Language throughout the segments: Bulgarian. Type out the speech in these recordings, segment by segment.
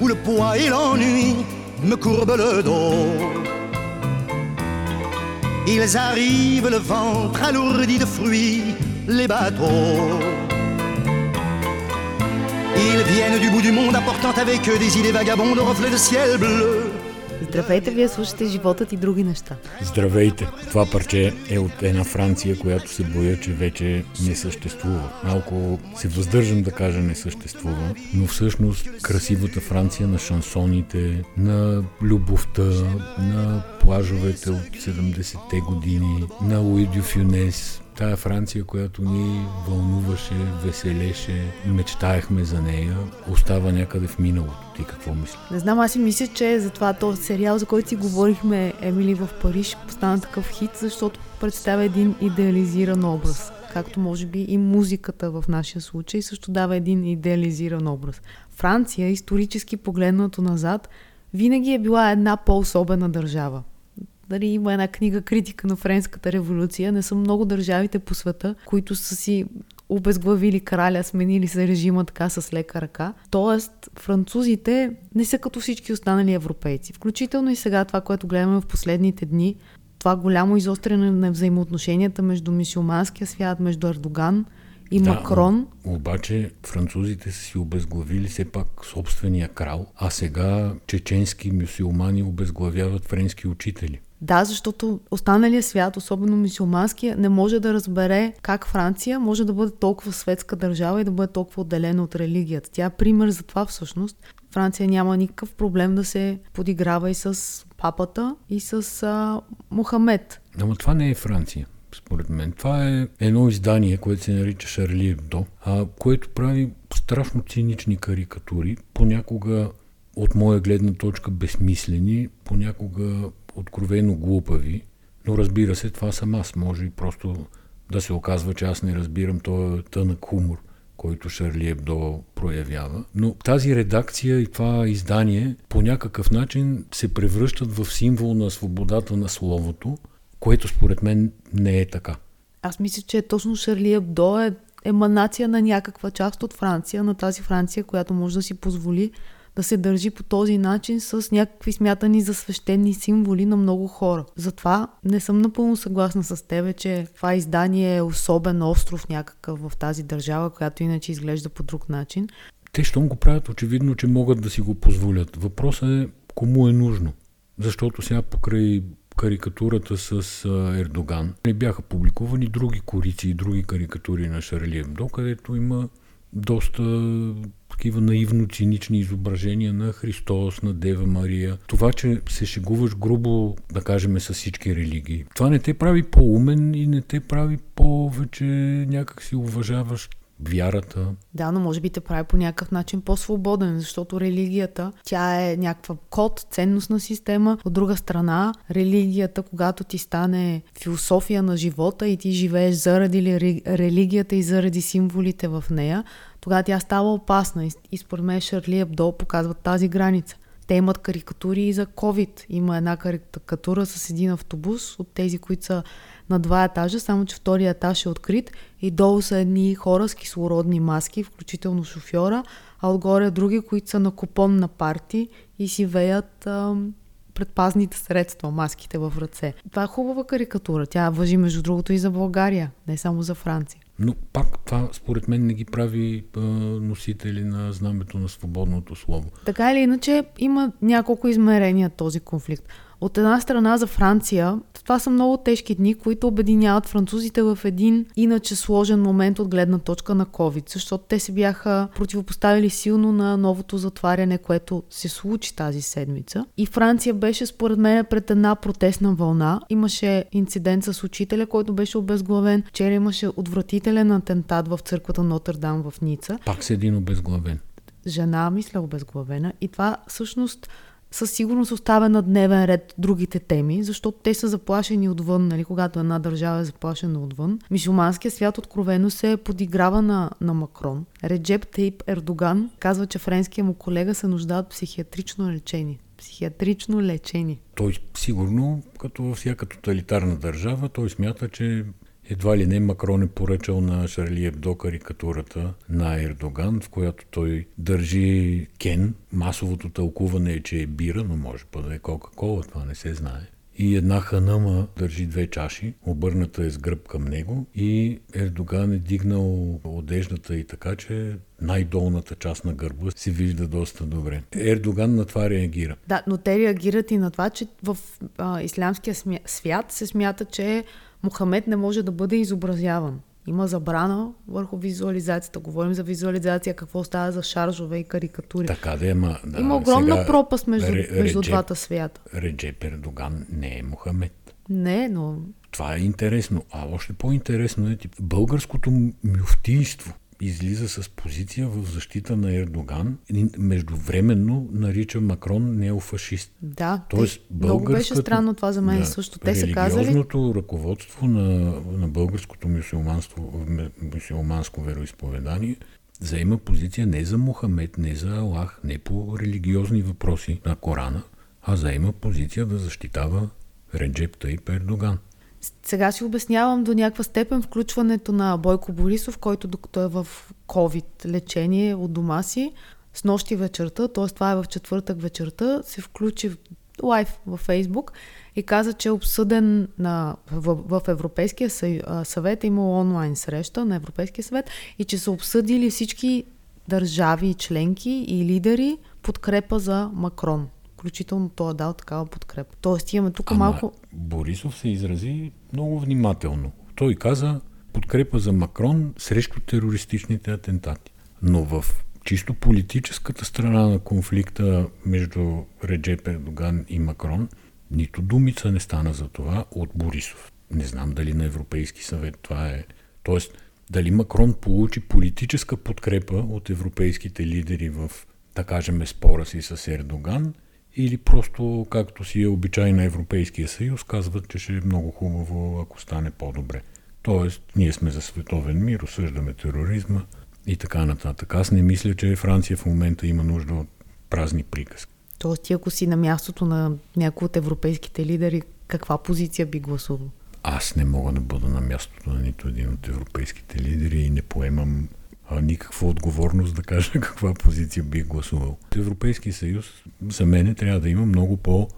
où le poids et l'ennui me courbent le dos. Ils arrivent le ventre alourdi de fruits, les bateaux. Ils viennent du bout du monde apportant avec eux des idées vagabondes au reflet de ciel bleu. Здравейте, вие слушате Животът и други неща. Здравейте! Това парче е от една Франция, която се боя, че вече не съществува. Малко се въздържам да кажа не съществува, но всъщност красивата Франция на шансоните, на любовта, на плажовете от 70-те години, на Луи Дюфюнес, тая Франция, която ни вълнуваше, веселеше, мечтаехме за нея, остава някъде в миналото. Ти какво мислиш? Не знам, аз си мисля, че затова този сериал, за който си говорихме, Емили в Париж, стана такъв хит, защото представя един идеализиран образ. Както може би и музиката в нашия случай също дава един идеализиран образ. Франция, исторически погледнато назад, винаги е била една по-особена държава. Дали има една книга критика на Френската революция. Не са много държавите по света, които са си обезглавили краля, сменили се режима така с лека ръка. Тоест, французите не са като всички останали европейци. Включително и сега това, което гледаме в последните дни, това голямо изостряне на взаимоотношенията между мисиоманския свят, между Ердоган и Да, Макрон. Обаче французите са си обезглавили все пак собствения крал, а сега чеченски мюсюлмани обезглавяват френски учители. Да, защото останалия свят, особено мисиоманския, не може да разбере как Франция може да бъде толкова светска държава и да бъде толкова отделена от религията. Тя е пример за това всъщност. Франция няма никакъв проблем да се подиграва и с папата, и с а, Мохамед. Ама това не е Франция, според мен. Това е едно издание, което се нарича Шарли Ебдо, а, което прави страшно цинични карикатури, понякога от моя гледна точка безсмислени, понякога откровено глупави, но разбира се, това съм аз. Може и просто да се оказва, че аз не разбирам този тънък хумор, който Шарли Ебдо проявява. Но тази редакция и това издание по някакъв начин се превръщат в символ на свободата на словото, което според мен не е така. Аз мисля, че точно Шарли Ебдо е еманация на някаква част от Франция, на тази Франция, която може да си позволи да се държи по този начин с някакви смятани за свещени символи на много хора. Затова не съм напълно съгласна с тебе, че това издание е особен остров някакъв в тази държава, която иначе изглежда по друг начин. Те, щом го правят, очевидно, че могат да си го позволят. Въпросът е кому е нужно. Защото сега покрай карикатурата с Ердоган не бяха публикувани други корици и други карикатури на Шарли Ебдо, където има доста такива наивно-цинични изображения на Христос, на Дева Мария. Това, че се шегуваш грубо, да кажем, с всички религии. Това не те прави по-умен и не те прави повече някак си уважаващ вярата. Да, но може би те прави по някакъв начин по-свободен, защото религията, тя е някаква код, ценностна система. От друга страна, религията, когато ти стане философия на живота и ти живееш заради ли- религията и заради символите в нея, тогава тя става опасна. И, според мен Шарли Ебдо показват тази граница. Те имат карикатури и за COVID. Има една карикатура с един автобус от тези, които са на два етажа, само че втория етаж е открит и долу са едни хора с кислородни маски, включително шофьора, а отгоре други, които са на купон на парти и си веят ам, предпазните средства, маските в ръце. Това е хубава карикатура. Тя въжи между другото и за България, не само за Франция. Но пак това, според мен, не ги прави а, носители на знамето на свободното слово. Така или иначе, има няколко измерения този конфликт. От една страна за Франция, това са много тежки дни, които обединяват французите в един иначе сложен момент от гледна точка на COVID, защото те се бяха противопоставили силно на новото затваряне, което се случи тази седмица. И Франция беше, според мен, пред една протестна вълна. Имаше инцидент с учителя, който беше обезглавен. Вчера имаше отвратителен атентат в църквата Нотърдам в Ница. Пак с един обезглавен. Жена, мисля, обезглавена. И това всъщност със сигурност оставя на дневен ред другите теми, защото те са заплашени отвън, нали, когато една държава е заплашена отвън. Мисулманският свят откровено се подиграва на, на Макрон. Реджеп Тейп Ердоган казва, че френския му колега се нуждае от психиатрично лечение. Психиатрично лечение. Той сигурно, като във всяка тоталитарна държава, той смята, че едва ли не Макрон е поръчал на Шарли Ебдо карикатурата на Ердоган, в която той държи Кен. Масовото тълкуване е, че е бира, но може па да е Кока-Кола, това не се знае и една ханама държи две чаши, обърната е с гръб към него и Ердоган е дигнал одеждата и така, че най-долната част на гърба се вижда доста добре. Ердоган на това реагира. Да, но те реагират и на това, че в а, ислямския свят се смята, че Мохамед не може да бъде изобразяван. Има забрана върху визуализацията. Говорим за визуализация, какво става за шаржове и карикатури. Така да, ама... Да, Има огромна сега, пропаст между, ре, между Реджеп, двата свята. Реджеп Ердоган не е Мохамед. Не, но... Това е интересно. А още по-интересно е тип, българското мюфтийство излиза с позиция в защита на Ердоган и междувременно нарича Макрон неофашист. Да, Тоест, много беше странно това за мен да, също. Те са казали... Религиозното ръководство на, на българското мюсюлманство, мюсюлманско вероисповедание заема позиция не за Мохамед, не за Аллах, не по религиозни въпроси на Корана, а заема позиция да защитава Реджеп Тайп Ердоган. Сега си обяснявам до някаква степен включването на Бойко Борисов, който докато е в COVID лечение от дома си, с нощи вечерта, т.е. това е в четвъртък вечерта, се включи лайв във Фейсбук и каза, че е обсъден на, в, в Европейския съвет, е имало онлайн среща на Европейския съвет и че са обсъдили всички държави, членки и лидери подкрепа за Макрон включително той е дал такава подкрепа. Тоест имаме тук Ама, малко... Борисов се изрази много внимателно. Той каза подкрепа за Макрон срещу терористичните атентати. Но в чисто политическата страна на конфликта между Реджеп Ердоган и Макрон, нито думица не стана за това от Борисов. Не знам дали на Европейски съвет това е. Тоест, дали Макрон получи политическа подкрепа от европейските лидери в, да кажем, спора си с Ердоган – или просто, както си е обичай на Европейския съюз, казват, че ще е много хубаво, ако стане по-добре. Тоест, ние сме за световен мир, осъждаме тероризма и така нататък. Аз не мисля, че Франция в момента има нужда от празни приказки. Тоест, ти ако си на мястото на някои от европейските лидери, каква позиция би гласувал? Аз не мога да бъда на мястото на нито един от европейските лидери и не поемам а, никаква отговорност да кажа каква позиция бих гласувал. Европейски съюз за мен трябва да има много по-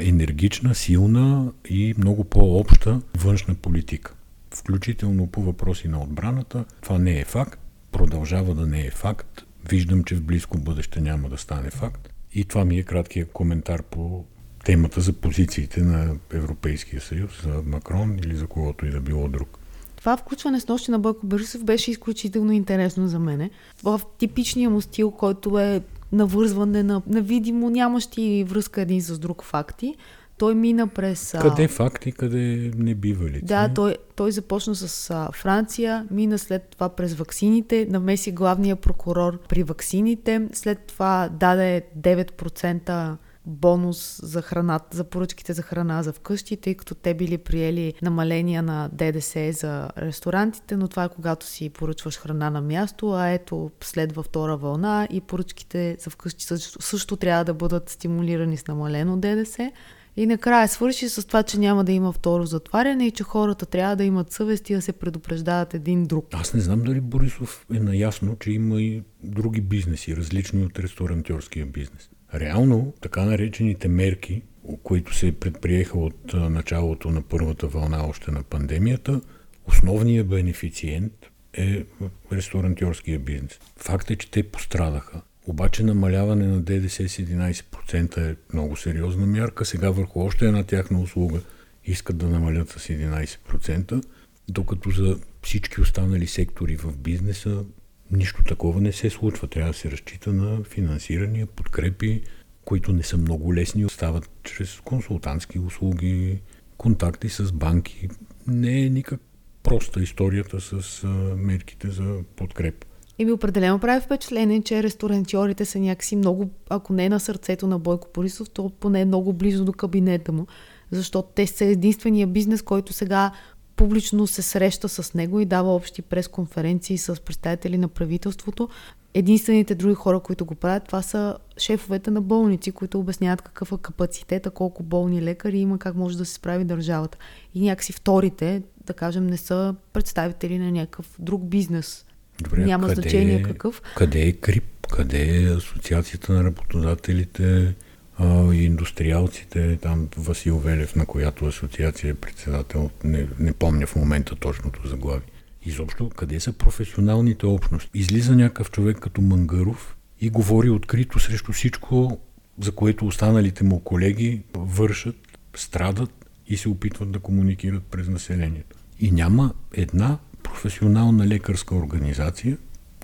енергична, силна и много по-обща външна политика. Включително по въпроси на отбраната. Това не е факт, продължава да не е факт. Виждам, че в близко бъдеще няма да стане факт. И това ми е краткият коментар по темата за позициите на Европейския съюз, за Макрон или за когото и да било друг. Това включване с нощи на Бойко Борисов беше изключително интересно за мене. В типичния му стил, който е навързване на, на видимо нямащи връзка един с друг факти. Той мина през... Къде факти, къде не бивали? Да, той, той започна с а, Франция, мина след това през ваксините, намеси главния прокурор при ваксините, след това даде 9% бонус за храната, за поръчките за храна за вкъщи, тъй като те били приели намаления на ДДС за ресторантите, но това е когато си поръчваш храна на място, а ето следва втора вълна и поръчките за вкъщи също, също трябва да бъдат стимулирани с намалено ДДС. И накрая свърши с това, че няма да има второ затваряне и че хората трябва да имат съвест и да се предупреждават един друг. Аз не знам дали Борисов е наясно, че има и други бизнеси, различни от ресторантьорския бизнес. Реално, така наречените мерки, които се предприеха от началото на първата вълна още на пандемията, основният бенефициент е ресторантьорския бизнес. Факт е, че те пострадаха. Обаче намаляване на ДДС с 11% е много сериозна мярка. Сега върху още една тяхна услуга искат да намалят с 11%, докато за всички останали сектори в бизнеса нищо такова не се случва. Трябва да се разчита на финансирания, подкрепи, които не са много лесни, стават чрез консултантски услуги, контакти с банки. Не е никак проста историята с мерките за подкреп. И ми определено прави впечатление, че ресторантьорите са някакси много, ако не на сърцето на Бойко Борисов, то поне много близо до кабинета му, защото те са единствения бизнес, който сега публично се среща с него и дава общи пресконференции с представители на правителството. Единствените други хора, които го правят, това са шефовете на болници, които обясняват какъв е капацитета, колко болни лекари има, как може да се справи държавата. И някакси вторите, да кажем, не са представители на някакъв друг бизнес. Добре, Няма къде значение какъв. Къде е КРИП? Къде е Асоциацията на работодателите а, и индустриалците? Там Васил Велев, на която асоциация е председател, не, не помня в момента точното заглави. Изобщо, къде са професионалните общности? Излиза някакъв човек като Мангаров и говори открито срещу всичко, за което останалите му колеги вършат, страдат и се опитват да комуникират през населението. И няма една професионална лекарска организация,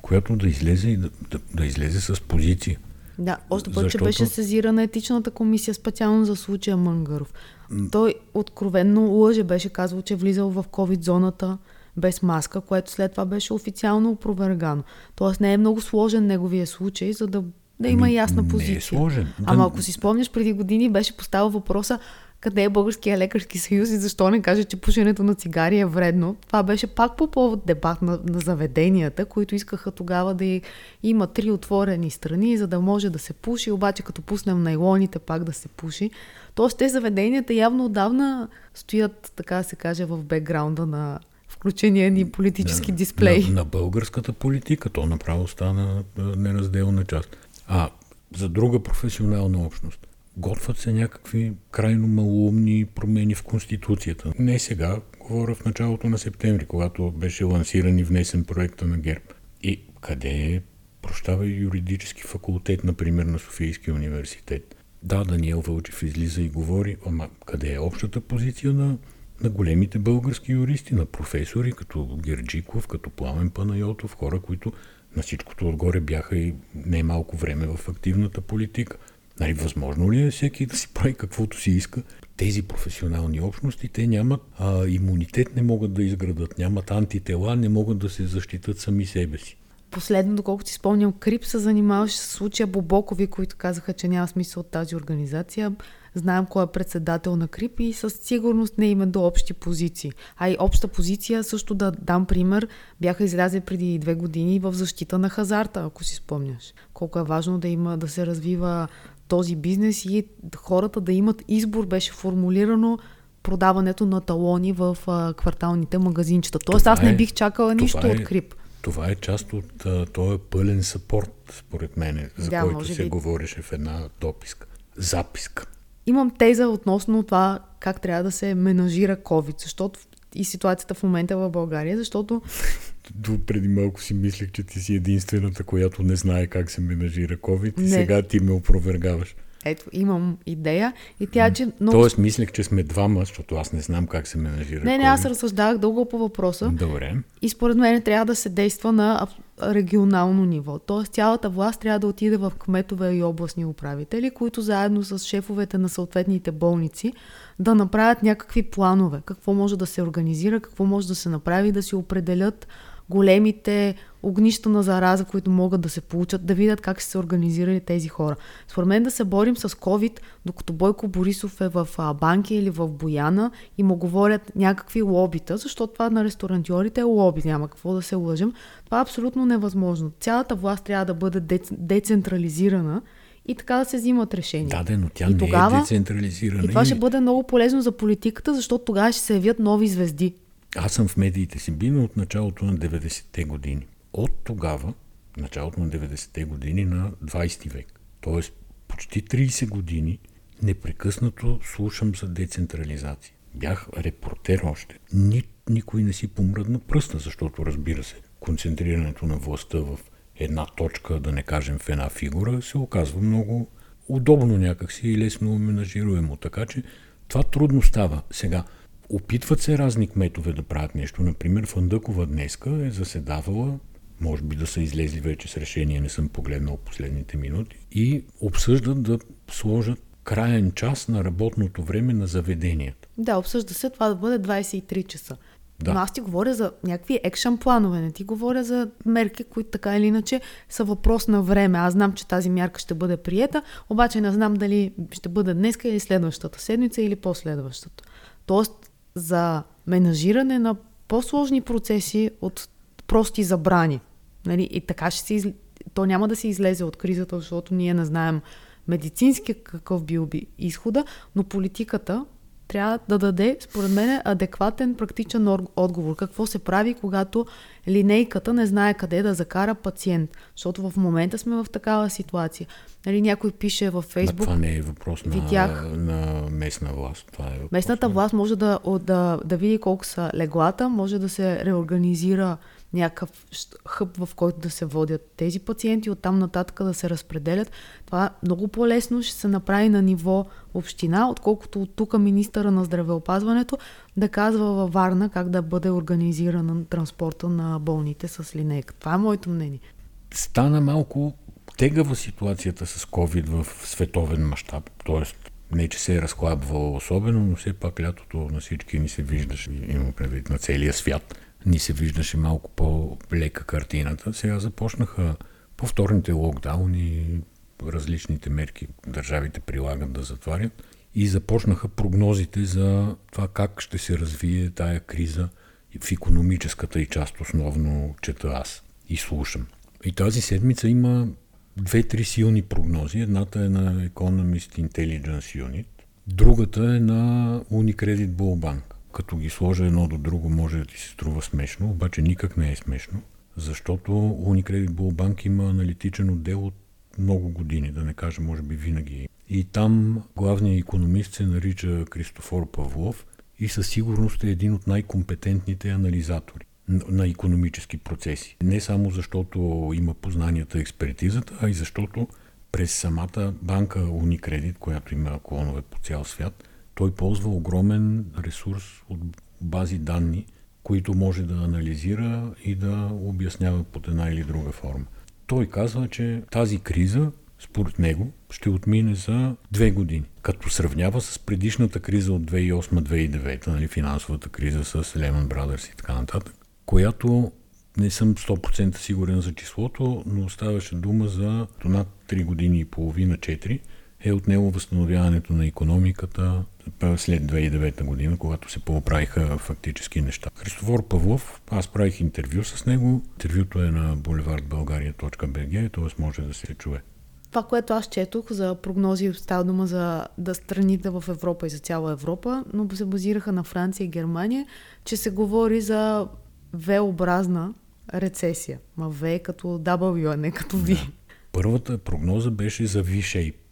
която да излезе, да, да, да излезе с позиция. Да, още повече Защото- беше сезирана етичната комисия специално за случая Мънгаров. Той откровенно лъже, беше казал, че е влизал в COVID-зоната без маска, което след това беше официално опровергано. Тоест не е много сложен неговия случай, за да, да има Ами, ясна не е позиция. сложен. Да, Ама ако си спомняш, преди години беше поставил въпроса къде е Българския лекарски съюз и защо не каже, че пушенето на цигари е вредно. Това беше пак по повод дебат на, на заведенията, които искаха тогава да има три отворени страни, за да може да се пуши, обаче като пуснем найлоните пак да се пуши. Тоест те заведенията явно отдавна стоят, така да се каже, в бекграунда на включения ни политически дисплей. На, на българската политика то направо стана неразделна част. А за друга професионална общност. Готвят се някакви крайно малоумни промени в Конституцията. Не сега, говоря в началото на септември, когато беше лансиран и внесен проекта на ГЕРБ. И къде е, прощава, юридически факултет, например, на Софийския университет? Да, Даниел Вълчев излиза и говори, ама къде е общата позиция на, на големите български юристи, на професори, като Герджиков, като Пламен Панайотов, хора, които на всичкото отгоре бяха и не малко време в активната политика. Нали, възможно ли е всеки да си прави каквото си иска? Тези професионални общности, те нямат а, имунитет, не могат да изградат, нямат антитела, не могат да се защитат сами себе си. Последно, доколкото си спомням, Крип се занимаваше с случая Бобокови, които казаха, че няма смисъл от тази организация. Знаем кой е председател на Крип и със сигурност не има до общи позиции. А и обща позиция, също да дам пример, бяха излязли преди две години в защита на хазарта, ако си спомняш. Колко е важно да има да се развива този бизнес и хората да имат избор, беше формулирано продаването на талони в а, кварталните магазинчета. Тоест Това аз не е- бих чакала това нищо е- от Крип. Това е част от а, този пълен съпорт, според мен, за Да, който се би. говореше в една дописка. Записка. Имам теза относно това как трябва да се менажира COVID, защото и ситуацията в момента в България, защото До преди малко си мислех, че ти си единствената, която не знае как се менажира COVID и Не. сега ти ме опровергаваш. ето, имам идея и тя, че много... Тоест, мислех, че сме двама, защото аз не знам как се менажира Не, не, аз разсъждавах дълго по въпроса Добре. и според мен трябва да се действа на регионално ниво. Тоест цялата власт трябва да отиде в кметове и областни управители, които заедно с шефовете на съответните болници да направят някакви планове. Какво може да се организира, какво може да се направи, да си определят големите огнища на зараза, които могат да се получат, да видят как са се организирали тези хора. Според мен да се борим с COVID, докато Бойко Борисов е в банки или в Бояна и му говорят някакви лобита, защото това на ресторантьорите е лоби, няма какво да се лъжем. Това е абсолютно невъзможно. Цялата власт трябва да бъде дец- децентрализирана и така да се взимат решения. Да, де, но тя И не тогава- е децентрализирана. И това ще бъде много полезно за политиката, защото тогава ще се явят нови звезди. Аз съм в медиите си бил от началото на 90-те години. От тогава, началото на 90-те години на 20 век, т.е. почти 30 години, непрекъснато слушам за децентрализация. Бях репортер още. Ни, никой не си помръдна пръста, защото разбира се, концентрирането на властта в една точка, да не кажем в една фигура, се оказва много удобно някакси и лесно менажируемо. Така че това трудно става. Сега, опитват се разни кметове да правят нещо. Например, Фандъкова днеска е заседавала, може би да са излезли вече с решение, не съм погледнал последните минути, и обсъждат да сложат краен час на работното време на заведенията. Да, обсъжда се това да бъде 23 часа. Да. Но аз ти говоря за някакви екшън планове, не ти говоря за мерки, които така или иначе са въпрос на време. Аз знам, че тази мярка ще бъде приета, обаче не знам дали ще бъде днеска или следващата седмица или последващата. Тоест, за менажиране на по-сложни процеси от прости забрани. Нали? И така ще се из... То няма да се излезе от кризата, защото ние не знаем медицински какъв бил би изхода, но политиката трябва да даде, според мен, адекватен практичен отговор. Какво се прави, когато линейката не знае къде да закара пациент? Защото в момента сме в такава ситуация. Нали, някой пише във Фейсбук. това не е въпрос на, видях, на местна власт. Това е местната на... власт може да, да, да види колко са леглата, може да се реорганизира някакъв хъб, в който да се водят тези пациенти, оттам нататък да се разпределят. Това много по-лесно ще се направи на ниво община, отколкото от тук министъра на здравеопазването да казва във Варна как да бъде организирана транспорта на болните с линейка. Това е моето мнение. Стана малко тегава ситуацията с COVID в световен мащаб, т.е. не, че се е разхлабвало особено, но все пак лятото на всички ни се виждаше, има предвид на целия свят ни се виждаше малко по-лека картината. Сега започнаха повторните локдауни, различните мерки държавите прилагат да затварят и започнаха прогнозите за това как ще се развие тая криза в економическата и част основно чета аз и слушам. И тази седмица има две-три силни прогнози. Едната е на Economist Intelligence Unit, другата е на Unicredit Bull Bank като ги сложа едно до друго, може да ти се струва смешно, обаче никак не е смешно, защото Unicredit Bull Bank има аналитичен отдел от много години, да не кажа, може би винаги. И там главният економист се нарича Кристофор Павлов и със сигурност е един от най-компетентните анализатори на економически процеси. Не само защото има познанията, експертизата, а и защото през самата банка Unicredit, която има клонове по цял свят, той ползва огромен ресурс от бази данни, които може да анализира и да обяснява под една или друга форма. Той казва, че тази криза, според него, ще отмине за две години, като сравнява с предишната криза от 2008-2009, нали, финансовата криза с Lehman Brothers и така нататък, която не съм 100% сигурен за числото, но ставаше дума за над 3 години и половина, 4, е отнело възстановяването на економиката след 2009 година, когато се поправиха фактически неща. Христофор Павлов, аз правих интервю с него. Интервюто е на boulevardbългария.bg, т.е. може да се чуе. Това, което аз четох за прогнози, става дума за да страните в Европа и за цяла Европа, но се базираха на Франция и Германия, че се говори за V-образна рецесия. Ма V е като W, а не като V. Да. Първата прогноза беше за V-shape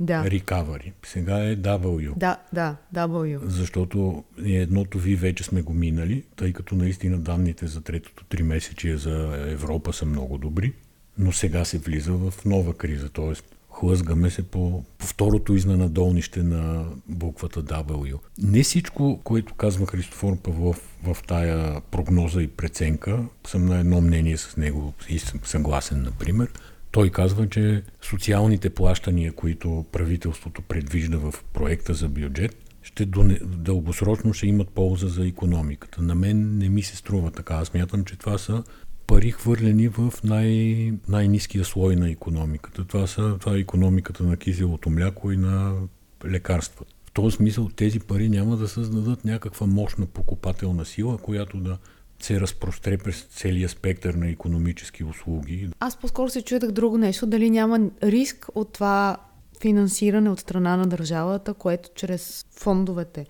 да. recovery. Сега е W. Да, да, W. Защото едното ви вече сме го минали, тъй като наистина данните за третото три месече за Европа са много добри, но сега се влиза в нова криза, т.е. хлъзгаме се по, по второто изнанадолнище на буквата W. Не всичко, което казва Христофор Павлов в тая прогноза и преценка, съм на едно мнение с него и съм съгласен, например, той казва, че социалните плащания, които правителството предвижда в проекта за бюджет, ще дългосрочно ще имат полза за економиката. На мен не ми се струва така. Аз мятам, че това са пари хвърлени в най- най-низкия слой на економиката. Това, са, това е економиката на киселото мляко и на лекарствата. В този смисъл тези пари няма да създадат някаква мощна покупателна сила, която да се разпростре през целия спектър на економически услуги. Аз по-скоро се чуетах друго нещо, дали няма риск от това финансиране от страна на държавата, което чрез фондовете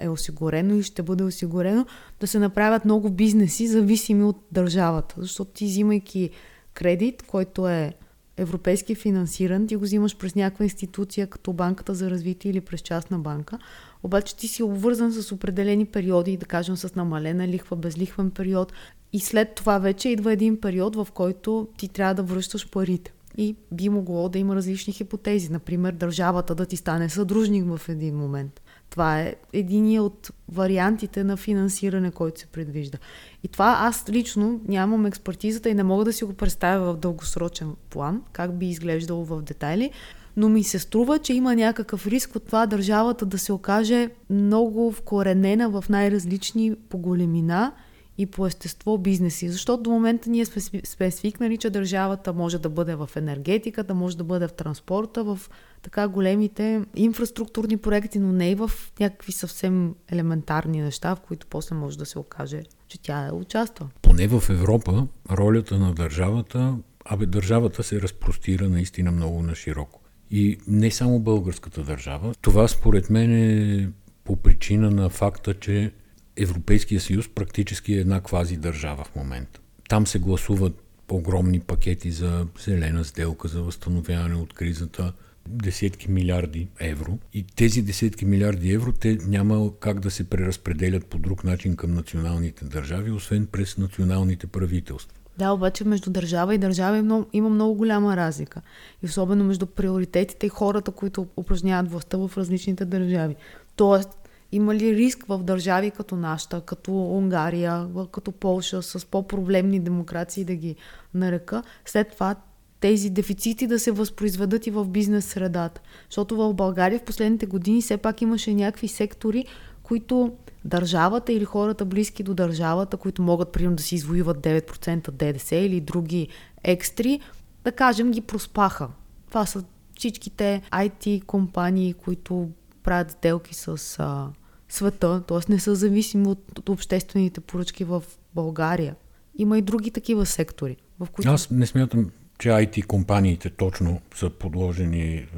е осигурено и ще бъде осигурено, да се направят много бизнеси, зависими от държавата. Защото ти взимайки кредит, който е европейски финансиран, ти го взимаш през някаква институция, като Банката за развитие или през частна банка, обаче ти си обвързан с определени периоди, да кажем с намалена лихва, безлихвен период и след това вече идва един период, в който ти трябва да връщаш парите. И би могло да има различни хипотези. Например, държавата да ти стане съдружник в един момент. Това е един от вариантите на финансиране, който се предвижда. И това аз лично нямам експертизата и не мога да си го представя в дългосрочен план, как би изглеждало в детайли, но ми се струва, че има някакъв риск от това държавата да се окаже много вкоренена в най-различни по големина и по естество бизнеси. Защото до момента ние сме свикнали, че държавата може да бъде в енергетиката, може да бъде в транспорта, в така големите инфраструктурни проекти, но не и в някакви съвсем елементарни неща, в които после може да се окаже, че тя е участва. Поне в Европа ролята на държавата, абе държавата се разпростира наистина много на широко. И не само българската държава. Това според мен е по причина на факта, че Европейския съюз практически е една квази държава в момента. Там се гласуват огромни пакети за зелена сделка, за възстановяване от кризата, десетки милиарди евро. И тези десетки милиарди евро, те няма как да се преразпределят по друг начин към националните държави, освен през националните правителства. Да, обаче между държава и държава има много, голяма разлика. И особено между приоритетите и хората, които упражняват властта в различните държави. Тоест, има ли риск в държави като нашата, като Унгария, като Полша, с по-проблемни демокрации да ги нарека, след това тези дефицити да се възпроизведат и в бизнес средата. Защото в България в последните години все пак имаше някакви сектори, които държавата или хората близки до държавата, които могат примерно да си извоюват 9% ДДС или други екстри, да кажем ги проспаха. Това са всичките IT компании, които правят сделки с а, света, т.е. не са зависими от, от обществените поръчки в България. Има и други такива сектори, в които... Аз не смятам, че IT компаниите точно са подложени е,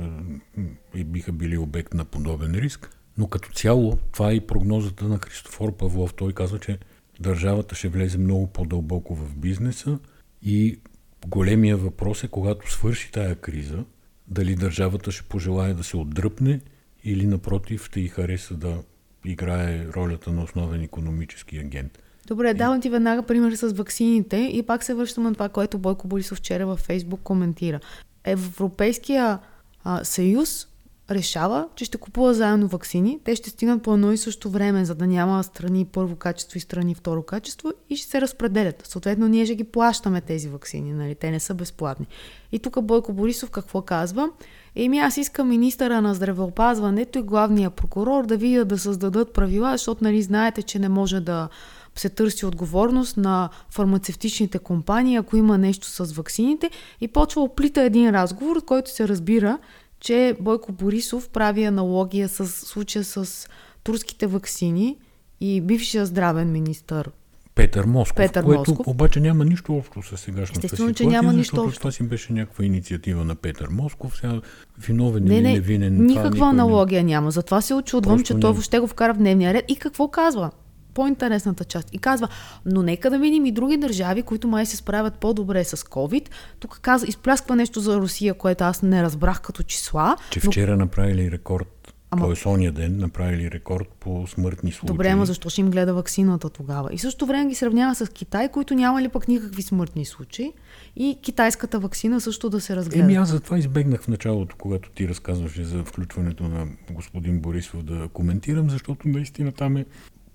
и биха били обект на подобен риск, но като цяло това е и прогнозата на Христофор Павлов. Той казва, че държавата ще влезе много по-дълбоко в бизнеса и големия въпрос е, когато свърши тая криза, дали държавата ще пожелая да се отдръпне или напротив ще и хареса да играе ролята на основен економически агент. Добре, давам ти веднага пример с ваксините и пак се връщам на това, което Бойко Борисов вчера във Фейсбук коментира. Европейския а, съюз решава, че ще купува заедно вакцини. Те ще стигнат по едно и също време, за да няма страни първо качество и страни второ качество и ще се разпределят. Съответно, ние ще ги плащаме тези вакцини, нали? те не са безплатни. И тук Бойко Борисов какво казва? Еми аз искам министъра на здравеопазването и главния прокурор да видят да създадат правила, защото нали знаете, че не може да се търси отговорност на фармацевтичните компании, ако има нещо с ваксините и почва оплита един разговор, от който се разбира, че Бойко Борисов прави аналогия с случая с турските ваксини и бившия здравен министър Петър Москов, Петър което Москов. обаче няма нищо общо с сегашната Естествено, ситуация, че няма нищо общо. това си беше някаква инициатива на Петър Москов, сега виновен не, не, невинен. Никаква аналогия не... няма, затова се очудвам, че той въобще го вкара в дневния ред. И какво казва? По-интересната част. И казва, но нека да видим и други държави, които май се справят по-добре с COVID. Тук каза, изплясква нещо за Русия, което аз не разбрах като числа. Че но... вчера направили рекорд Ама... Тоест, ония ден направили рекорд по смъртни случаи. Добре, ама защо ще им гледа вакцината тогава? И също време ги сравнява с Китай, които нямали пък никакви смъртни случаи. И китайската вакцина също да се разгледа. Еми аз затова избегнах в началото, когато ти разказваше за включването на господин Борисов да коментирам, защото наистина там е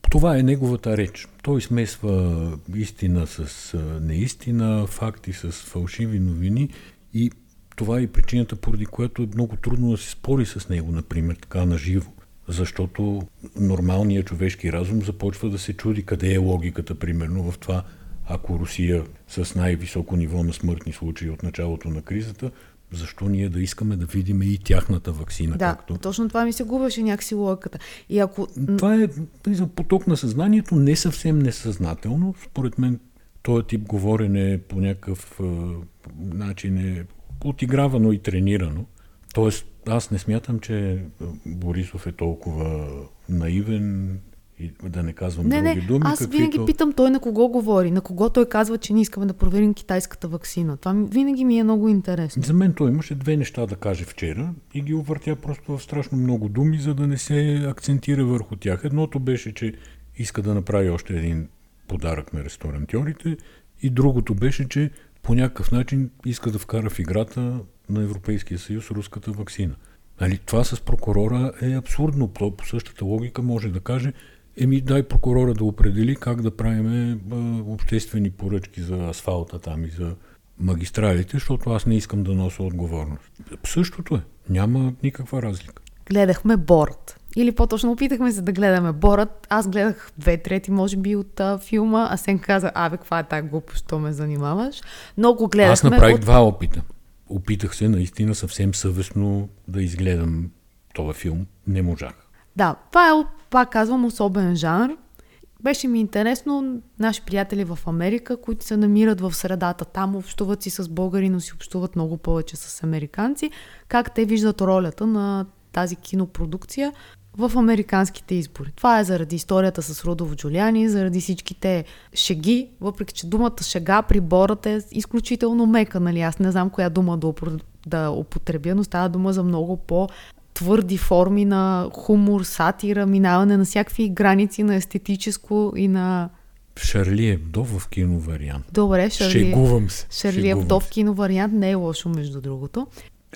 това е неговата реч. Той смесва истина с неистина, факти с фалшиви новини и това е причината, поради която е много трудно да се спори с него, например, така наживо. Защото нормалният човешки разум започва да се чуди къде е логиката, примерно, в това, ако Русия с най-високо ниво на смъртни случаи от началото на кризата защо ние да искаме да видим и тяхната вакцина? Да, както... точно това ми се губеше някакси логиката. И ако... Това е за поток на съзнанието, не съвсем несъзнателно. Според мен този тип говорене по някакъв е, начин е отигравано и тренирано. Тоест, аз не смятам, че Борисов е толкова наивен и да не казвам не, други не, думи. Аз каквито... винаги питам той на кого говори, на кого той казва, че ние искаме да проверим китайската вакцина. Това винаги ми е много интересно. За мен той имаше две неща да каже вчера и ги увъртя просто в страшно много думи, за да не се акцентира върху тях. Едното беше, че иска да направи още един подарък на ресторантьорите и другото беше, че по някакъв начин иска да вкара в играта на Европейския съюз руската вакцина. Нали, това с прокурора е абсурдно. По същата логика може да каже, Еми, дай прокурора да определи как да правим обществени поръчки за асфалта там и за магистралите, защото аз не искам да нося отговорност. Същото е. Няма никаква разлика. Гледахме Борт. Или по-точно опитахме се да гледаме Борът. Аз гледах две трети, може би, от а, филма, а Сен каза, абе, каква е тази глупост, що ме занимаваш. Много гледахме. Аз направих от... два опита. Опитах се наистина съвсем съвестно да изгледам този филм. Не можах. Да, това е, пак казвам, особен жанр. Беше ми интересно наши приятели в Америка, които се намират в средата. Там общуват си с българи, но си общуват много повече с американци. Как те виждат ролята на тази кинопродукция. в американските избори. Това е заради историята с Рудов Джулиани, заради всичките шеги, въпреки че думата шега при Борът е изключително мека, нали? Аз не знам коя дума да, да употребя, но става дума за много по твърди форми на хумор, сатира, минаване на всякакви граници на естетическо и на Шарли Ебдо в кино вариант. Добре, Шарли, Шегувам се. Шарли Ебдо в кино вариант не е лошо, между другото.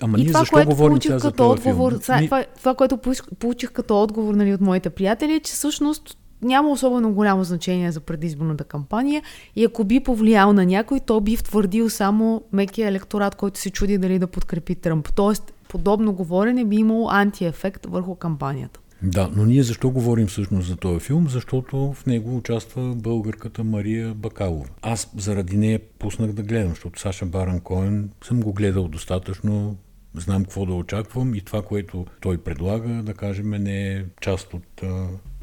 Ама и ние това, защо което говорим получих като този отговор, филм? това, Ни- това, това, което получих като отговор нали, от моите приятели, е, че всъщност няма особено голямо значение за предизборната кампания и ако би повлиял на някой, то би втвърдил само мекия електорат, който се чуди дали да подкрепи Тръмп. Тоест, подобно говорене би имало антиефект върху кампанията. Да, но ние защо говорим всъщност за този филм? Защото в него участва българката Мария Бакалова. Аз заради нея пуснах да гледам, защото Саша Баран Коен съм го гледал достатъчно, знам какво да очаквам и това, което той предлага, да кажем, не е част от,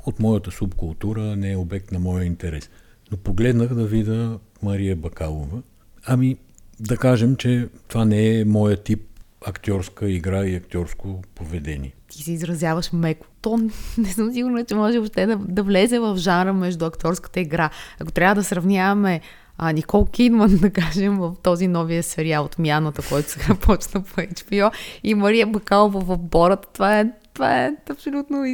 от моята субкултура, не е обект на моя интерес. Но погледнах да видя Мария Бакалова. Ами, да кажем, че това не е моя тип актьорска игра и актьорско поведение. Ти се изразяваш меко. То не съм сигурна, че може въобще да, да влезе в жанра между акторската игра. Ако трябва да сравняваме а, Никол Кидман, да кажем, в този новия сериал Отмяната, който сега почна по HBO, и Мария Бакалова в Бората, това е, това е абсолютно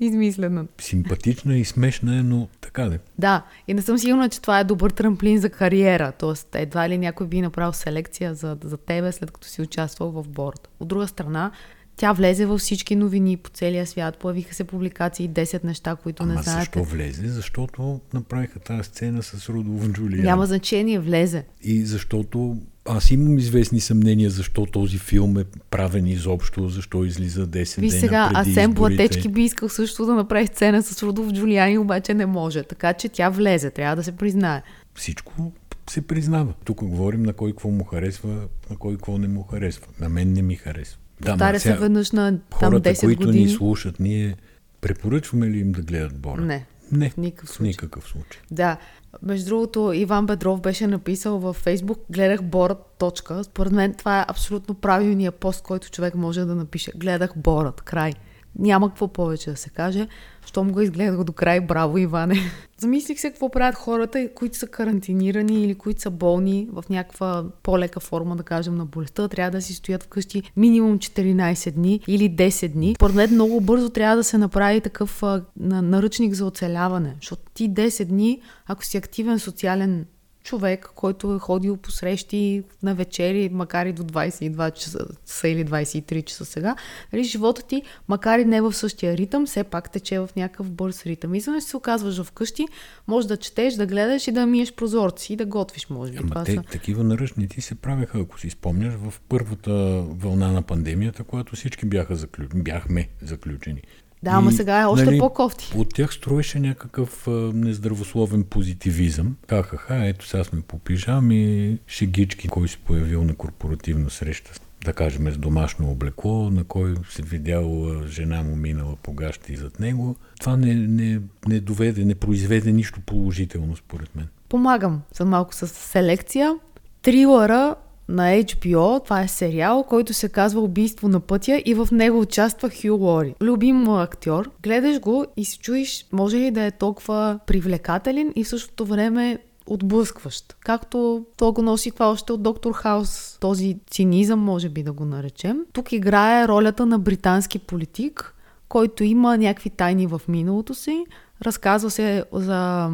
и- измислено. Симпатична и смешна е, но така де. Да, и не съм сигурна, че това е добър трамплин за кариера. Тоест, едва ли някой би направил селекция за, за тебе, след като си участвал в борда. От друга страна, тя влезе във всички новини по целия свят. Появиха се публикации, 10 неща, които не Ама знаете. защо влезе? Защото направиха тази сцена с Рудолф Джулиан. Няма значение, влезе. И защото аз имам известни съмнения защо този филм е правен изобщо, защо излиза 10 Виж дена сега, преди Асен. Платечки би искал също да направи сцена с Рудolf Джулиани, обаче не може. Така че тя влезе, трябва да се признае. Всичко се признава. Тук говорим на кой какво му харесва, на кой какво не му харесва. На мен не ми харесва. Да, Повтаря се веднъж на там хората, 10 които години. ни слушат, ние препоръчваме ли им да гледат Бора? Не. Не, В никакъв в случай. никакъв случай. Да. Между другото, Иван Бедров беше написал във Фейсбук гледах Борът. Точка. Според мен това е абсолютно правилният пост, който човек може да напише. Гледах Борът. Край. Няма какво повече да се каже. Щом го изгледах до край, браво, Иване. Замислих се какво правят хората, които са карантинирани или които са болни в някаква по-лека форма, да кажем, на болестта. Трябва да си стоят вкъщи минимум 14 дни или 10 дни. Според мен много бързо трябва да се направи такъв а, на- наръчник за оцеляване. Защото ти 10 дни, ако си активен социален човек, който е ходил по срещи на вечери, макар и до 22 часа, или 23 часа сега, нали, живота ти, макар и не в същия ритъм, все пак тече в някакъв бърз ритъм. И за се оказваш вкъщи, може да четеш, да гледаш и да миеш прозорци и да готвиш, може би. Ама Това те, са... такива наръчници се правеха, ако си спомняш, в първата вълна на пандемията, когато всички бяха заключени, бяхме заключени. Да, ама сега е още по-кофти. От тях строеше някакъв а, нездравословен позитивизъм. Ха-ха-ха, ето сега сме по пижами, шегички, кой се появил на корпоративна среща, да кажем с домашно облекло, на кой се видял жена му минала по гащи зад него. Това не, не, не доведе, не произведе нищо положително, според мен. Помагам за малко с селекция. Трилъра на HBO, това е сериал, който се казва Убийство на пътя и в него участва Хю Лори. Любим актьор. Гледаш го и се чуеш, може ли да е толкова привлекателен и в същото време отблъскващ. Както то го носи това още от Доктор Хаус. Този цинизъм, може би да го наречем. Тук играе ролята на британски политик, който има някакви тайни в миналото си. Разказва се за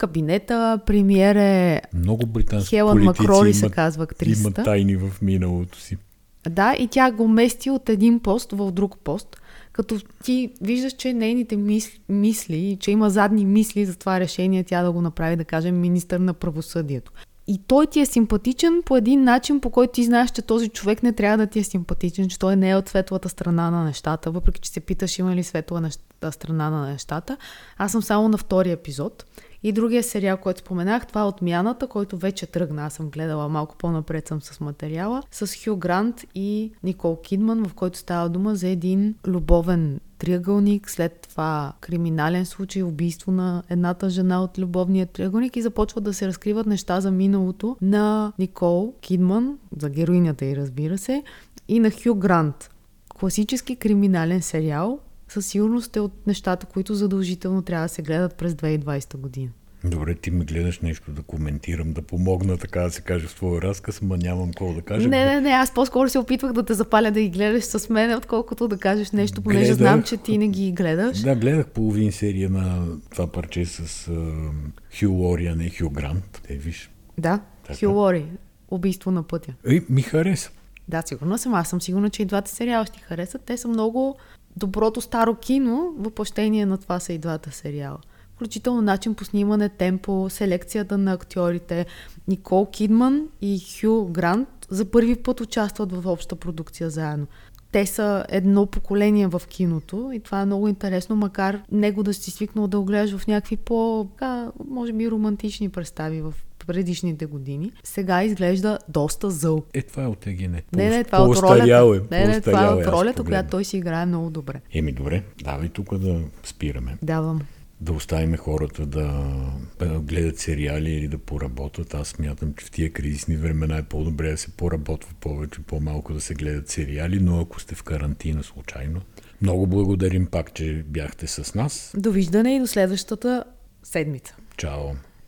кабинета, премиер е Много британски Хелън Макроли се казва актрисата. имат тайни в миналото си. Да, и тя го мести от един пост в друг пост, като ти виждаш, че нейните мисли, мисли, че има задни мисли за това решение тя да го направи, да кажем, министър на правосъдието. И той ти е симпатичен по един начин, по който ти знаеш, че този човек не трябва да ти е симпатичен, че той не е от светлата страна на нещата, въпреки че се питаш има ли светла страна на нещата. Аз съм само на втори епизод. И другия сериал, който споменах, това е Отмяната, който вече тръгна. Аз съм гледала малко по-напред съм с материала. С Хю Грант и Никол Кидман, в който става дума за един любовен триъгълник, след това криминален случай, убийство на едната жена от любовния триъгълник и започват да се разкриват неща за миналото на Никол Кидман, за героинята и разбира се, и на Хю Грант. Класически криминален сериал със сигурност е от нещата, които задължително трябва да се гледат през 2020 година. Добре, ти ме гледаш нещо да коментирам, да помогна, така да се каже, в твоя разказ, ма нямам какво да кажа. Не, не, не, аз по-скоро се опитвах да те запаля да ги гледаш с мен, отколкото да кажеш нещо, понеже гледах, знам, че ти не ги гледаш. Да, гледах половин серия на това парче с uh, Хю Лори, а не Хю Грант. Те, виж. Да, така. Хю Лори. Убийство на пътя. И ми хареса. Да, сигурно съм. Аз съм сигурна, че и двата сериала ще ти харесат. Те са много доброто старо кино, въплъщение на това са и двата сериала включително начин по снимане, темпо, селекцията на актьорите. Никол Кидман и Хю Грант за първи път участват в обща продукция заедно. Те са едно поколение в киното и това е много интересно, макар него да си свикнал да огледаш в някакви по, може би, романтични представи в предишните години, сега изглежда доста зъл. Е, това е от ЕГН. Не, не, това е от ролята. Е, не, не, това е от ролята, която той си играе много добре. Еми, добре, давай тук да спираме. Давам да оставим хората да, гледат сериали или да поработват. Аз смятам, че в тия кризисни времена е по-добре да се поработва повече, по-малко да се гледат сериали, но ако сте в карантина случайно. Много благодарим пак, че бяхте с нас. Довиждане и до следващата седмица. Чао!